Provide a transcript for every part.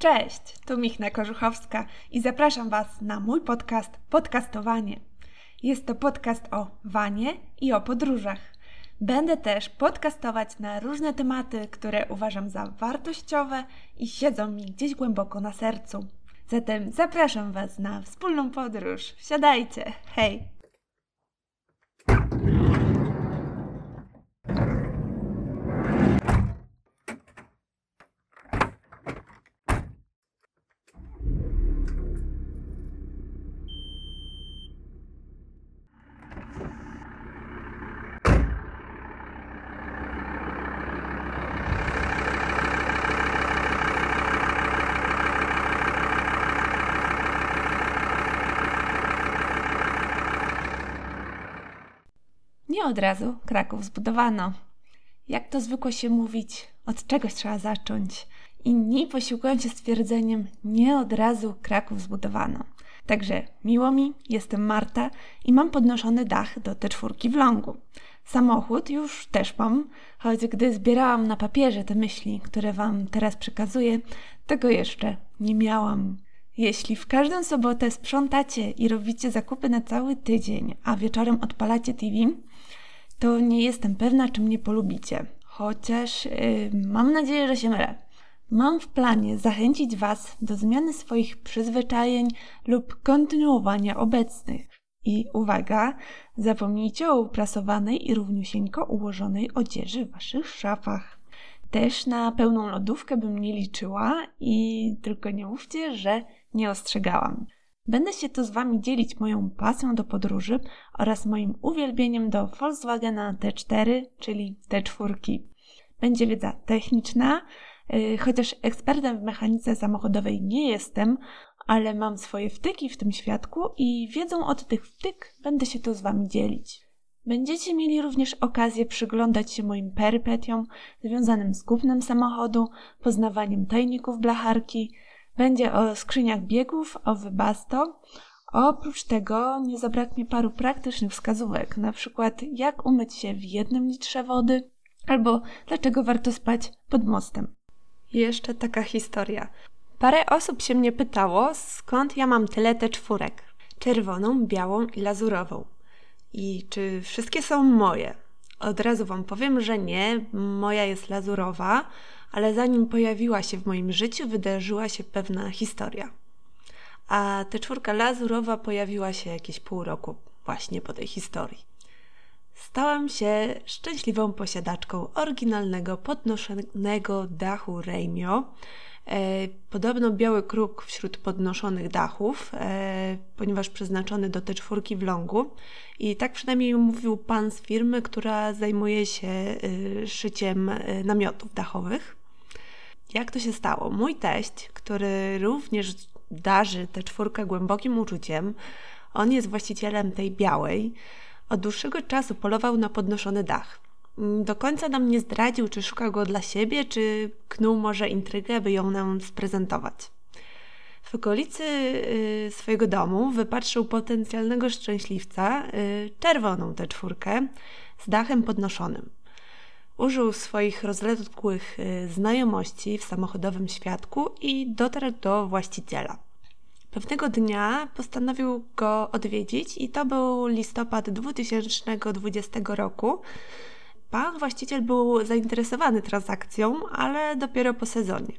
Cześć, tu Michna Korzuchowska i zapraszam Was na mój podcast Podcastowanie. Jest to podcast o wanie i o podróżach. Będę też podcastować na różne tematy, które uważam za wartościowe i siedzą mi gdzieś głęboko na sercu. Zatem zapraszam Was na wspólną podróż. Wsiadajcie! Hej! Nie od razu Kraków zbudowano. Jak to zwykło się mówić, od czegoś trzeba zacząć. Inni posiłkują się stwierdzeniem, nie od razu Kraków zbudowano. Także miło mi, jestem Marta i mam podnoszony dach do te czwórki w Longu. Samochód już też mam, choć gdy zbierałam na papierze te myśli, które Wam teraz przekazuję, tego jeszcze nie miałam. Jeśli w każdą sobotę sprzątacie i robicie zakupy na cały tydzień, a wieczorem odpalacie TV, to nie jestem pewna, czy mnie polubicie. Chociaż yy, mam nadzieję, że się mylę. Mam w planie zachęcić Was do zmiany swoich przyzwyczajeń lub kontynuowania obecnych. I uwaga, zapomnijcie o uprasowanej i równiusieńko ułożonej odzieży w Waszych szafach. Też na pełną lodówkę bym nie liczyła i tylko nie mówcie, że nie ostrzegałam. Będę się tu z Wami dzielić moją pasją do podróży oraz moim uwielbieniem do Volkswagena T4, czyli T4. Będzie wiedza techniczna, yy, chociaż ekspertem w mechanice samochodowej nie jestem, ale mam swoje wtyki w tym świadku i wiedzą od tych wtyk będę się tu z Wami dzielić. Będziecie mieli również okazję przyglądać się moim perypetiom związanym z kupnem samochodu, poznawaniem tajników blacharki, będzie o skrzyniach biegów, o wybasto. Oprócz tego nie zabraknie paru praktycznych wskazówek, na przykład jak umyć się w jednym litrze wody, albo dlaczego warto spać pod mostem. Jeszcze taka historia. Parę osób się mnie pytało, skąd ja mam tyle te czwórek. Czerwoną, białą i lazurową. I czy wszystkie są moje? Od razu Wam powiem, że nie. Moja jest lazurowa, ale zanim pojawiła się w moim życiu, wydarzyła się pewna historia. A ta czwórka lazurowa pojawiła się jakieś pół roku właśnie po tej historii. Stałam się szczęśliwą posiadaczką oryginalnego, podnoszonego dachu Reimio. E, podobno biały kruk wśród podnoszonych dachów, e, ponieważ przeznaczony do tej czwórki w longu. I tak przynajmniej mówił pan z firmy, która zajmuje się e, szyciem namiotów dachowych. Jak to się stało? Mój teść, który również darzy tę czwórkę głębokim uczuciem, on jest właścicielem tej białej, od dłuższego czasu polował na podnoszony dach. Do końca nam nie zdradził, czy szuka go dla siebie, czy knuł może intrygę, by ją nam sprezentować. W okolicy y, swojego domu wypatrzył potencjalnego szczęśliwca, y, czerwoną tę czwórkę, z dachem podnoszonym. Użył swoich rozległych y, znajomości w samochodowym świadku i dotarł do właściciela. Pewnego dnia postanowił go odwiedzić i to był listopad 2020 roku. Pan właściciel był zainteresowany transakcją, ale dopiero po sezonie.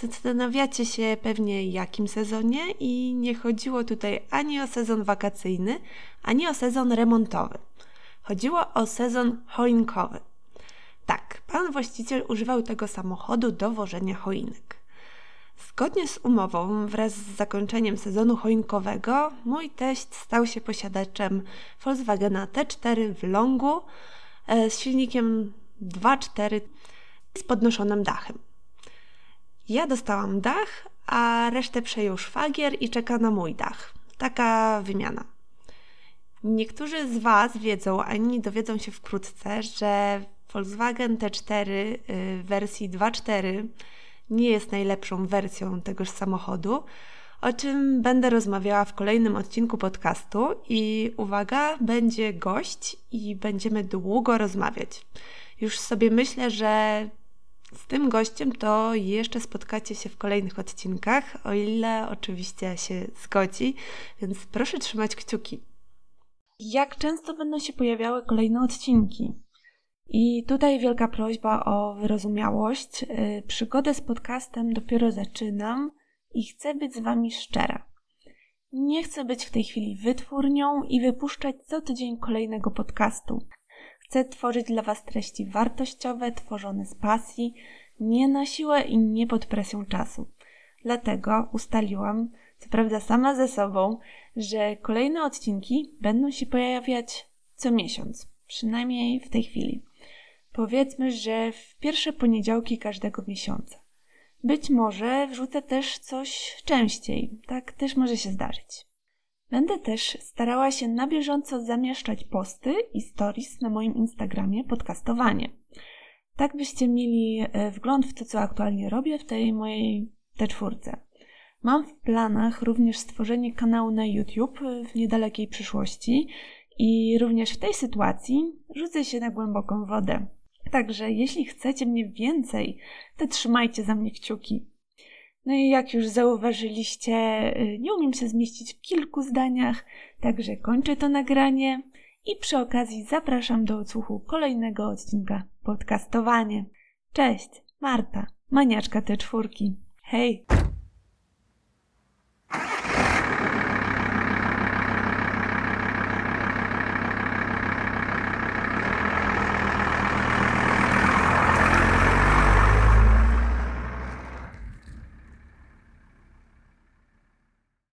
Zastanawiacie się pewnie jakim sezonie i nie chodziło tutaj ani o sezon wakacyjny, ani o sezon remontowy. Chodziło o sezon choinkowy. Tak, pan właściciel używał tego samochodu do wożenia choinek. Zgodnie z umową, wraz z zakończeniem sezonu choinkowego, mój teść stał się posiadaczem Volkswagena T4 w Longu e, z silnikiem 2.4 z podnoszonym dachem. Ja dostałam dach, a resztę przejął szwagier i czeka na mój dach. Taka wymiana. Niektórzy z Was wiedzą, a inni dowiedzą się wkrótce, że Volkswagen T4 y, w wersji 2.4 nie jest najlepszą wersją tegoż samochodu, o czym będę rozmawiała w kolejnym odcinku podcastu. I uwaga, będzie gość i będziemy długo rozmawiać. Już sobie myślę, że z tym gościem to jeszcze spotkacie się w kolejnych odcinkach, o ile oczywiście się zgodzi, więc proszę trzymać kciuki. Jak często będą się pojawiały kolejne odcinki? I tutaj wielka prośba o wyrozumiałość. Y, przygodę z podcastem dopiero zaczynam i chcę być z Wami szczera. Nie chcę być w tej chwili wytwórnią i wypuszczać co tydzień kolejnego podcastu. Chcę tworzyć dla Was treści wartościowe, tworzone z pasji, nie na siłę i nie pod presją czasu. Dlatego ustaliłam, co prawda sama ze sobą, że kolejne odcinki będą się pojawiać co miesiąc, przynajmniej w tej chwili. Powiedzmy, że w pierwsze poniedziałki każdego miesiąca. Być może wrzucę też coś częściej, tak też może się zdarzyć. Będę też starała się na bieżąco zamieszczać posty i stories na moim Instagramie podcastowanie. Tak byście mieli e, wgląd w to, co aktualnie robię w tej mojej te czwórce. Mam w planach również stworzenie kanału na YouTube w niedalekiej przyszłości i również w tej sytuacji rzucę się na głęboką wodę. Także jeśli chcecie mnie więcej, to trzymajcie za mnie kciuki. No i jak już zauważyliście, y, nie umiem się zmieścić w kilku zdaniach, także kończę to nagranie i przy okazji zapraszam do odsłuchu kolejnego odcinka podcastowanie. Cześć, Marta, maniaczka te czwórki. Hej!